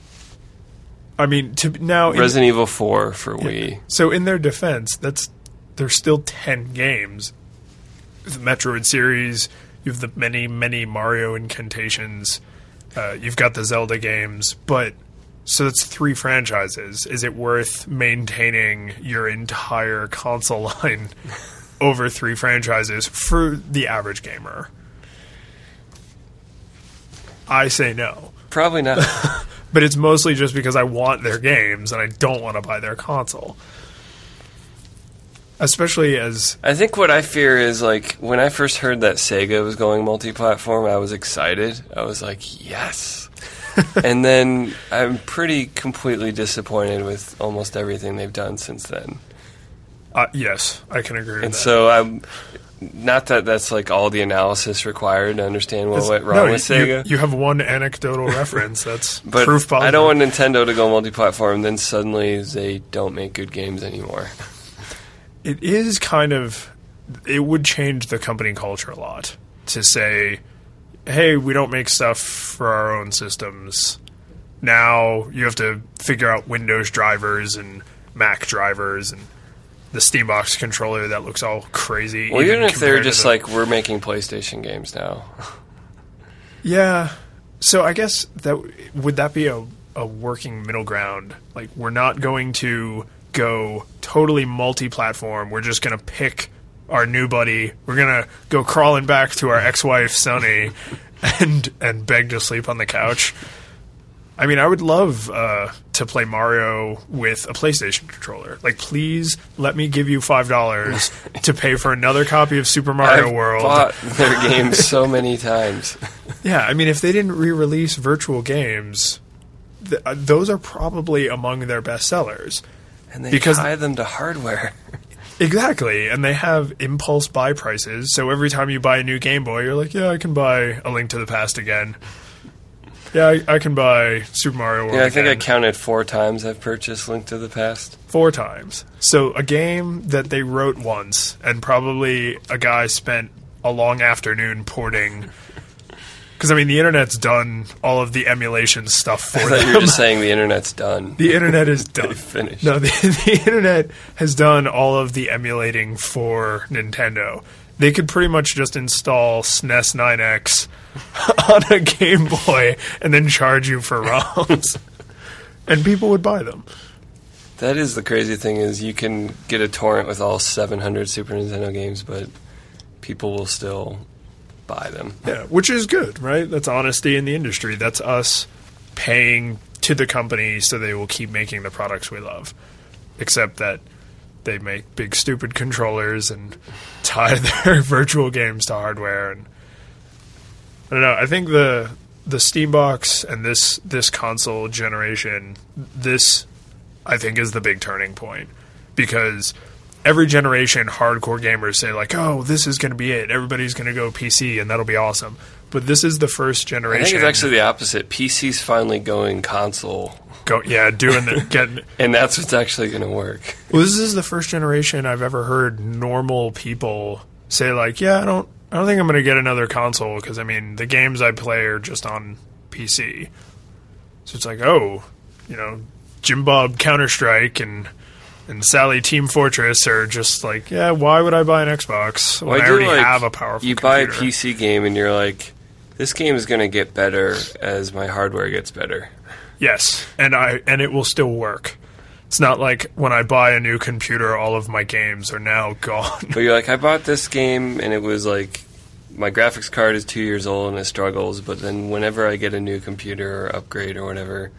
I mean, to now in- Resident Evil Four for Wii. So in their defense, that's there's still ten games. The Metroid series, you have the many, many Mario incantations. Uh, you've got the Zelda games, but so that's three franchises. Is it worth maintaining your entire console line over three franchises for the average gamer? I say no. Probably not. But it's mostly just because I want their games and I don't want to buy their console. Especially as I think what I fear is like when I first heard that Sega was going multi-platform, I was excited. I was like, yes. And then I'm pretty completely disappointed with almost everything they've done since then. uh, yes, I can agree with And that. so I'm not that that's like all the analysis required to understand what went wrong no, with you- Sega. You, have one anecdotal reference that's but proof positive. I don't want Nintendo to go multi-platform. Then suddenly they don't make good games anymore. it is kind of it would change the company culture a lot to say hey we don't make stuff for our own systems. Now you have to figure out windows drivers and mac drivers and the steambox controller that looks all crazy Well, even if they're just the- like we're making PlayStation games now. yeah. So i guess that would that be a, a working middle ground? Like we're not going to go totally multi-platform. We're just going to pick our new buddy we're going to go crawling back to our ex-wife Sony and and beg to sleep on the couch I mean, I would love uh, to play Mario with a PlayStation controller. Like, please let me give you five dollars to pay for another copy of Super Mario I've World. bought their games so many times. Yeah, I mean, if they didn't re-release virtual games, th- uh, those are probably among their best sellers. And they Because- tie them to hardware. Exactly, and they have impulse buy prices. So every time you buy a new Game Boy, you're like, "Yeah, I can buy A Link to the Past again." Yeah, I, I can buy Super Mario World. Yeah, I think I counted four times I've purchased Link to the Past. four times. So a game that they wrote once, and probably a guy spent a long afternoon porting. Because I mean, the internet's done all of the emulation stuff for I thought you were them. just saying the internet's done. The internet is done. finished. No, the, the internet has done all of the emulating for Nintendo. They could pretty much just install SNES 9X on a Game Boy and then charge you for ROMs, and people would buy them. That is the crazy thing is you can get a torrent with all 700 Super Nintendo games, but people will still buy them. Yeah, which is good, right? That's honesty in the industry. That's us paying to the company so they will keep making the products we love. Except that they make big stupid controllers and tie their virtual games to hardware and I don't know. I think the the Steam box and this this console generation this I think is the big turning point because every generation hardcore gamers say like, "Oh, this is going to be it. Everybody's going to go PC and that'll be awesome." But this is the first I generation. think it's actually the opposite. PC's finally going console, go yeah, doing the getting and that's what's actually going to work. Well, this is the first generation I've ever heard normal people say like, "Yeah, I don't, I don't think I'm going to get another console because I mean the games I play are just on PC." So it's like, oh, you know, Jim Bob Counter Strike and and Sally Team Fortress are just like, yeah, why would I buy an Xbox when Well, I, do already like- have a powerful? You buy a? PC game and you're like, this game is going to get better as my hardware gets better. Yes, and I and it will still work. It's not like when I buy a new computer, all of my games are now gone. But you're like, I bought this game and it was like, my graphics card is two years old and it struggles. But then whenever I get a new computer or upgrade or whatever,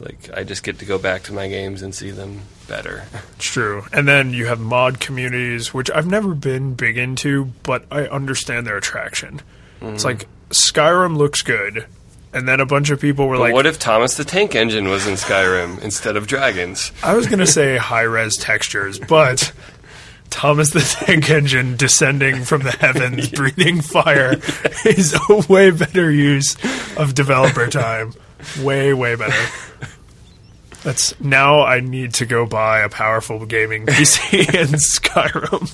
it's like I just get to go back to my games and see them better. It's true. And then you have mod communities, which I've never been big into, but I understand their attraction. It's mm-hmm. like Skyrim looks good, and then a bunch of people were But like, what if Thomas the Tank Engine was in Skyrim instead of dragons? I was going to say high res textures, but Thomas the Tank Engine descending from the heavens, breathing fire, is a way better use of developer time. Way, way better. That's now I need to go buy a powerful gaming PC and Skyrim.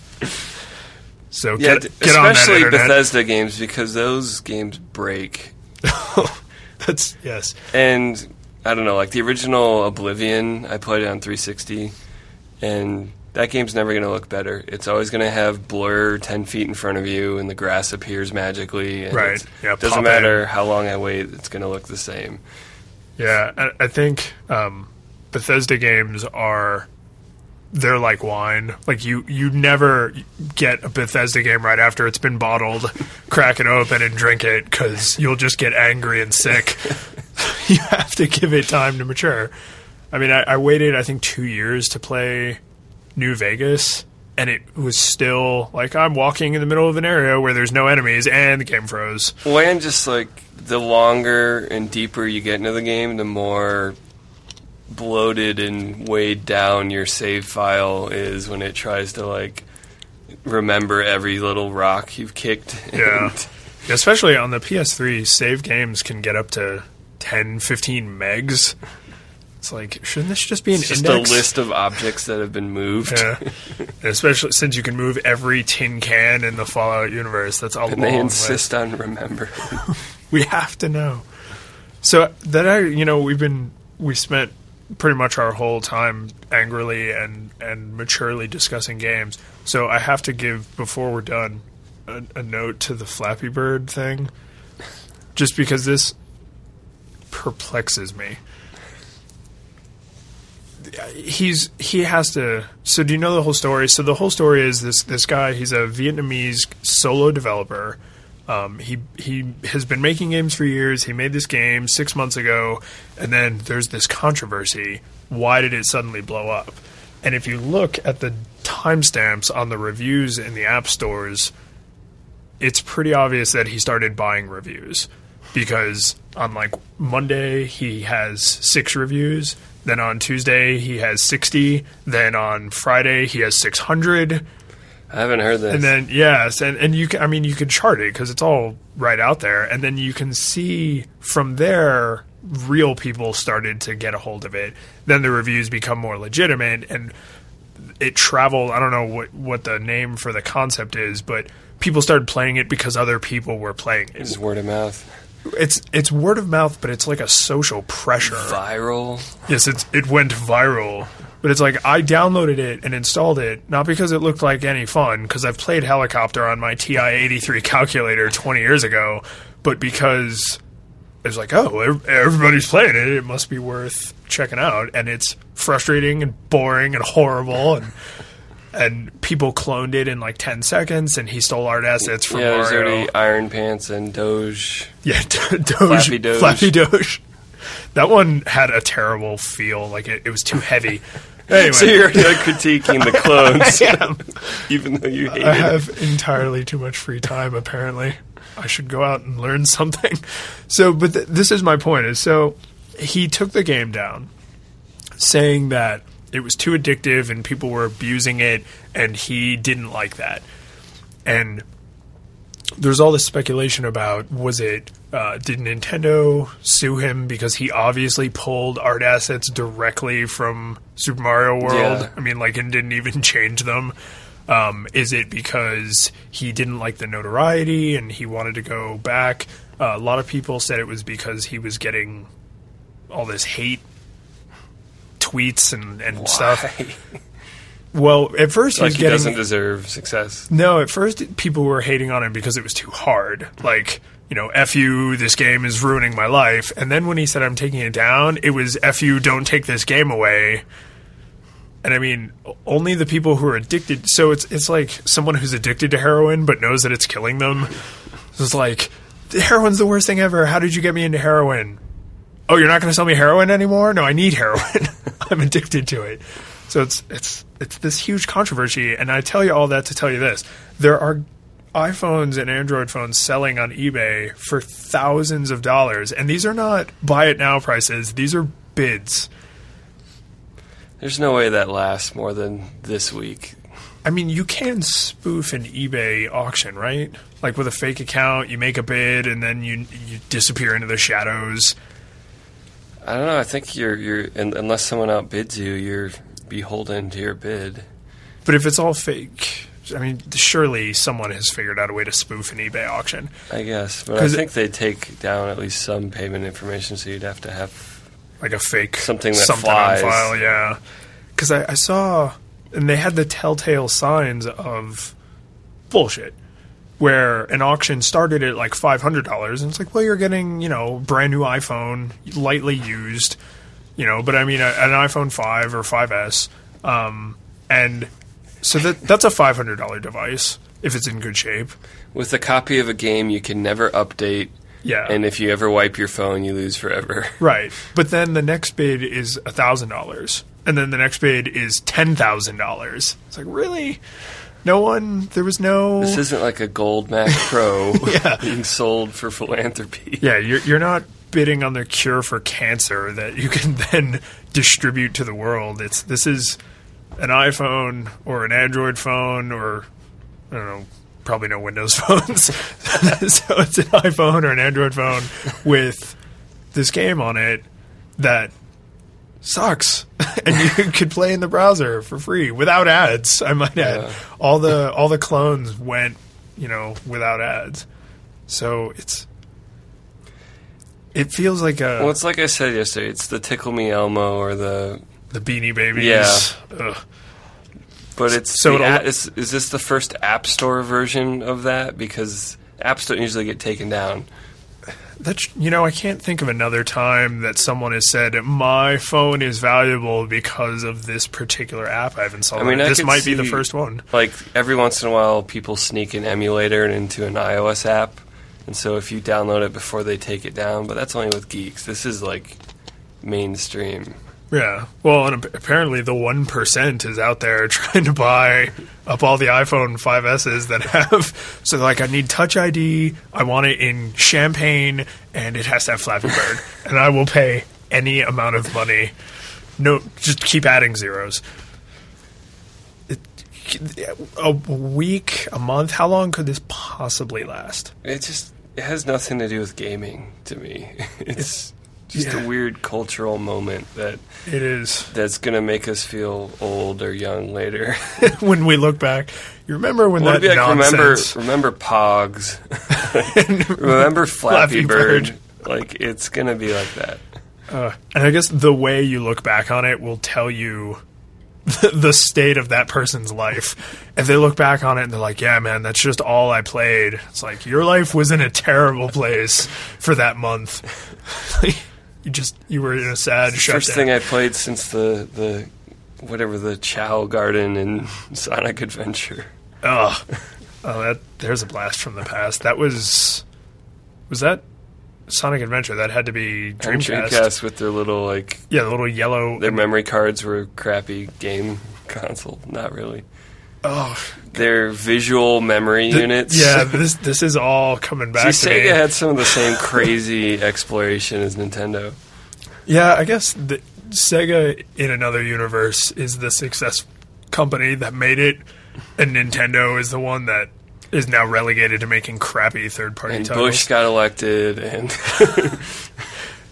So Yeah, get, d- get on that especially. Bethesda games because those games break. That's yes. And I don't know, like the original Oblivion, I played it on 360, and that game's never going to look better. It's always going to have blur 10 feet in front of you, and the grass appears magically. And Right. Yeah, doesn't matter in. how long I wait, it's going to look the same. Yeah, I, I think um, Bethesda games are they're like wine. Like you, you never get a Bethesda game right after it's been bottled, crack it open and drink it because you'll just get angry and sick. you have to give it time to mature. I mean, I, I waited I think two years to play New Vegas, and it was still like I'm walking in the middle of an area where there's no enemies, and the game froze. Well, and just like the longer and deeper you get into the game, the more bloated and weighed down your save file is when it tries to like remember every little rock you've kicked. Yeah. Especially on the PS3, save games can get up to 10, 15 megs. It's like, shouldn't this just be an It's just index? a list of objects that have been moved. Yeah. Especially since you can move every tin can in the Fallout universe. That's all. And they list. insist on remembering. We have to know. So that I, you know, we've been we spent pretty much our whole time angrily and and maturely discussing games. So I have to give before we're done a, a note to the Flappy Bird thing, just because this perplexes me. He's he has to. So do you know the whole story? So the whole story is this this guy. He's a Vietnamese solo developer Um, he he has been making games for years. He made this game six months ago, and then there's this controversy. Why did it suddenly blow up? And if you look at the timestamps on the reviews in the app stores, it's pretty obvious that he started buying reviews because on like Monday he has six reviews, then on Tuesday he has 60, then on Friday he has 600, I haven't heard this. and then yes, and and you can I mean you can chart it because it's all right out there, and then you can see from there real people started to get a hold of it. Then the reviews become more legitimate, and it traveled. I don't know what what the name for the concept is, but people started playing it because other people were playing it. It's word of mouth. It's it's word of mouth, but it's like a social pressure. Viral. Yes, it's it went viral. But it's like I downloaded it and installed it not because it looked like any fun because I've played helicopter on my TI eighty three calculator twenty years ago, but because it was like oh everybody's playing it, it must be worth checking out, and it's frustrating and boring and horrible and. And people cloned it in like ten seconds, and he stole art assets from Yeah, Mario. already Iron Pants and Doge. Yeah, Doge, Flappy Doge. Flappy Doge. That one had a terrible feel. Like it, it was too heavy. Anyway, So you're critiquing the clones, even though you hate I it. have entirely too much free time. Apparently, I should go out and learn something. So, but th- this is my point: is so he took the game down, saying that it was too addictive and people were abusing it, and he didn't like that. And there's all this speculation about was it uh, did Nintendo sue him because he obviously pulled art assets directly from Super Mario World? Yeah. I mean, like, and didn't even change them. Um, is it because he didn't like the notoriety and he wanted to go back? Uh, a lot of people said it was because he was getting all this hate tweets and, and stuff. Well, at first he like was he getting doesn't deserve success. no, at first people were hating on him because it was too hard. Like, you know, F you, this game is ruining my life. And then when he said, I'm taking it down, it was F you, don't take this game away. And I mean, only the people who are addicted. So it's it's like someone who's addicted to heroin but knows that it's killing them. It's like, heroin's the worst thing ever. How did you get me into heroin? Oh, you're not going to sell me heroin anymore? No, I need heroin. I'm addicted to it. So it's it's it's this huge controversy, and I tell you all that to tell you this: there are iPhones and Android phones selling on eBay for thousands of dollars, and these are not buy it now prices; these are bids. There's no way that lasts more than this week. I mean, you can spoof an eBay auction, right? Like with a fake account, you make a bid, and then you you disappear into the shadows. I don't know. I think you're you're un unless someone outbids you, you're beholden to your bid. But if it's all fake, I mean, surely someone has figured out a way to spoof an eBay auction. I guess, but I think they take down at least some payment information, so you'd have to have. like a fake Something that something flies. on file. Yeah, because I, I saw and they had the telltale signs of bullshit. Where an auction started at like five hundred dollars, and it's like, well, you're getting you know brand new iPhone, lightly used, you know. But I mean, a, an iPhone five or 5S, um, and so that that's a five hundred dollar device if it's in good shape. With a copy of a game, you can never update, Yeah, and if you ever wipe your phone, you lose forever. Right. But then the next bid is thousand dollars. And then the next bid is ten thousand dollars. It's like, really? No one there was no This isn't like a gold Mac Pro Yeah. being sold for philanthropy. Yeah, you're you're not bidding on the cure for cancer that you can then distribute to the world. It's this is an iPhone or an Android phone or I don't know, probably no Windows phones. so it's an iPhone or an Android phone with this game on it that sucks and you could play in the browser for free without ads i might add Yeah. all the all the clones went you know without ads so it's it feels like a Well, it's like I said yesterday. It's the Tickle Me Elmo or the. the beanie babies Yeah. Ugh. But it's So the it'll- is, is this the first App Store version of that? Because apps don't usually get taken down. That's you know I can't think of another time that someone has said my phone is valuable because of this particular app I've installed. I mean, I this might be the first one. Like every once in a while, people sneak an emulator into an iOS app, And so if you download it before they take it down, but that's only with geeks. This is like mainstream. Yeah. Well, and apparently the 1% is out there trying to buy up all the iPhone 5Ss that have. So like, I need Touch ID. I want it in champagne, and it has to have Flappy Bird. and I will pay any amount of money. No, just keep adding zeros. It, a week, a month, how long could this possibly last? It just it has nothing to do with gaming to me. It's just Yeah. a weird cultural moment that It is. that's going to make us feel old or young later. when we look back, you remember when Well, that like remember remember Pogs, remember Flappy, Flappy Bird. Bird. Like it's going to be like that. Uh, and I guess the way you look back on it will tell you the state of that person's life. If they look back on it and they're like, "Yeah, man, that's just all I played," it's like your life was in a terrible place for that month. you just you were in a sad shutdown. First thing I played since the the whatever the Chao Garden in Sonic Adventure. oh, oh, that there's a blast from the past. That was was that Sonic Adventure? That had to be Dreamcast. Dreamcast with their little like Yeah, the little yellow. their memory cards were crappy game console. Not really. oh, Their visual memory th- units. Yeah, this this is all coming back. See, to me. Sega had some of the same crazy exploration as Nintendo. Yeah, I guess the, Sega in another universe is the success company that made it, and Nintendo is the one that is now relegated to making crappy third party And titles. Bush got elected, and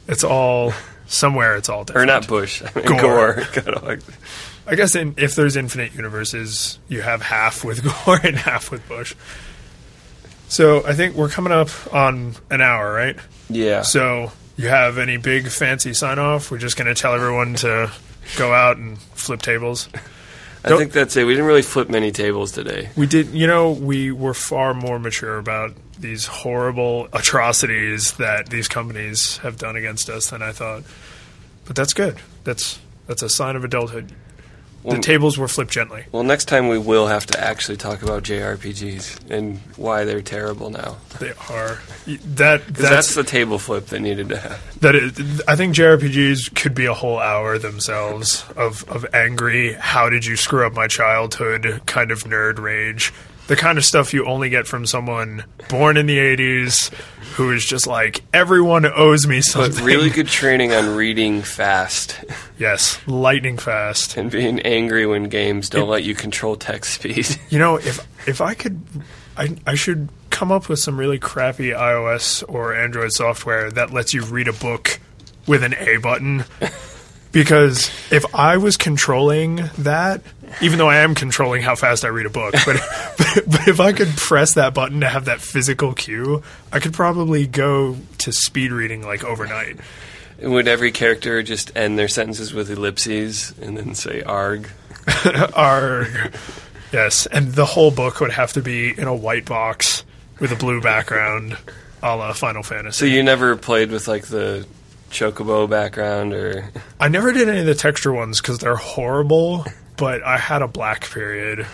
it's all somewhere. It's all or not Bush, I mean, Gore. Gore. got elected. I guess in, if there's infinite universes, you have half with Gore and half with Bush. So I think we're coming up on an hour, right? Yeah. So you have any big fancy sign off? We're just going to tell everyone to go out and flip tables. I think that's it. We didn't really flip many tables today. We did, you know, we were far more mature about these horrible atrocities that these companies have done against us than I thought. But that's good. That's that's a sign of adulthood. Well, the tables were flipped gently. well, next time we will have to actually talk about JRPGs and why they're terrible now. They are that that's, that's the table flip that needed to happen. that is, I think JRPGs could be a whole hour themselves of of angry. How did you screw up my childhood? Kind of nerd rage. The kind of stuff you only get from someone born in the '80s who is just like everyone owes me But something. really good training on reading fast yes, lightning fast. and being angry when games don't let you control text speed. You know, if if I could, I I should come up with some really crappy iOS or Android software that lets you read a book with an A button. Because if I was controlling that, even though I am controlling how fast I read a book, but, but but if I could press that button to have that physical cue, I could probably go to speed reading like overnight. Would every character just end their sentences with ellipses and then say arg? Arg. Yes, and the whole book would have to be in a white box with a blue background, a la Final Fantasy. So you never played with like the chocobo background or I never did any of the texture ones because they're horrible. But I had a black period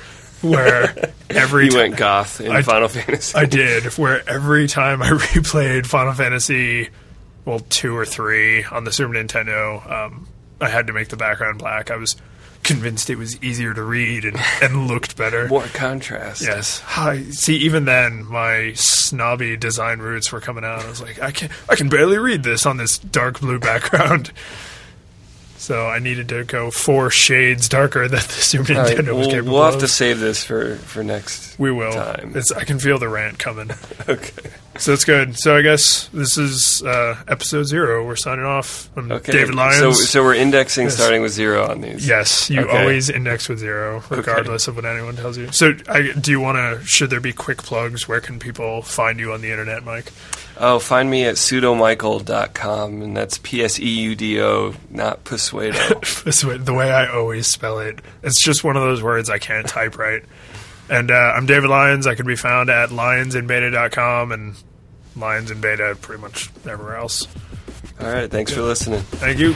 where every you ti- went goth in I- Final Fantasy? I did, where every time I replayed Final Fantasy, well, two or three on the Super Nintendo, um, I had to make the background black. I was convinced it was easier to read and, and looked better. More contrast. Yes. Hi. See, even then, my snobby design roots were coming out. I was like, I can I can barely read this on this dark blue background. So I needed to go four shades darker than the Super All right, Nintendo was we'll, capable we'll have of. to save this for, for next we will. time. It's, I can feel the rant coming. Okay. So it's good. So I guess this is uh, episode zero. We're signing off. I'm Okay. David Lyons. So, so we're indexing Yes. starting with zero on these. Yes, you Okay. always index with zero, regardless of what anyone tells you. So, I, do you want to? Should there be quick plugs? Where can people find you on the internet, Mike? Oh, find me at pseudomichael.com, and that's P S E U D O, not Persuado. The way I always spell it. It's just one of those words I can't type right. And uh, I'm David Lyons. I can be found at lionsinbeta.com and Lions in Beta pretty much everywhere else. All right. Thanks for listening. Thank you.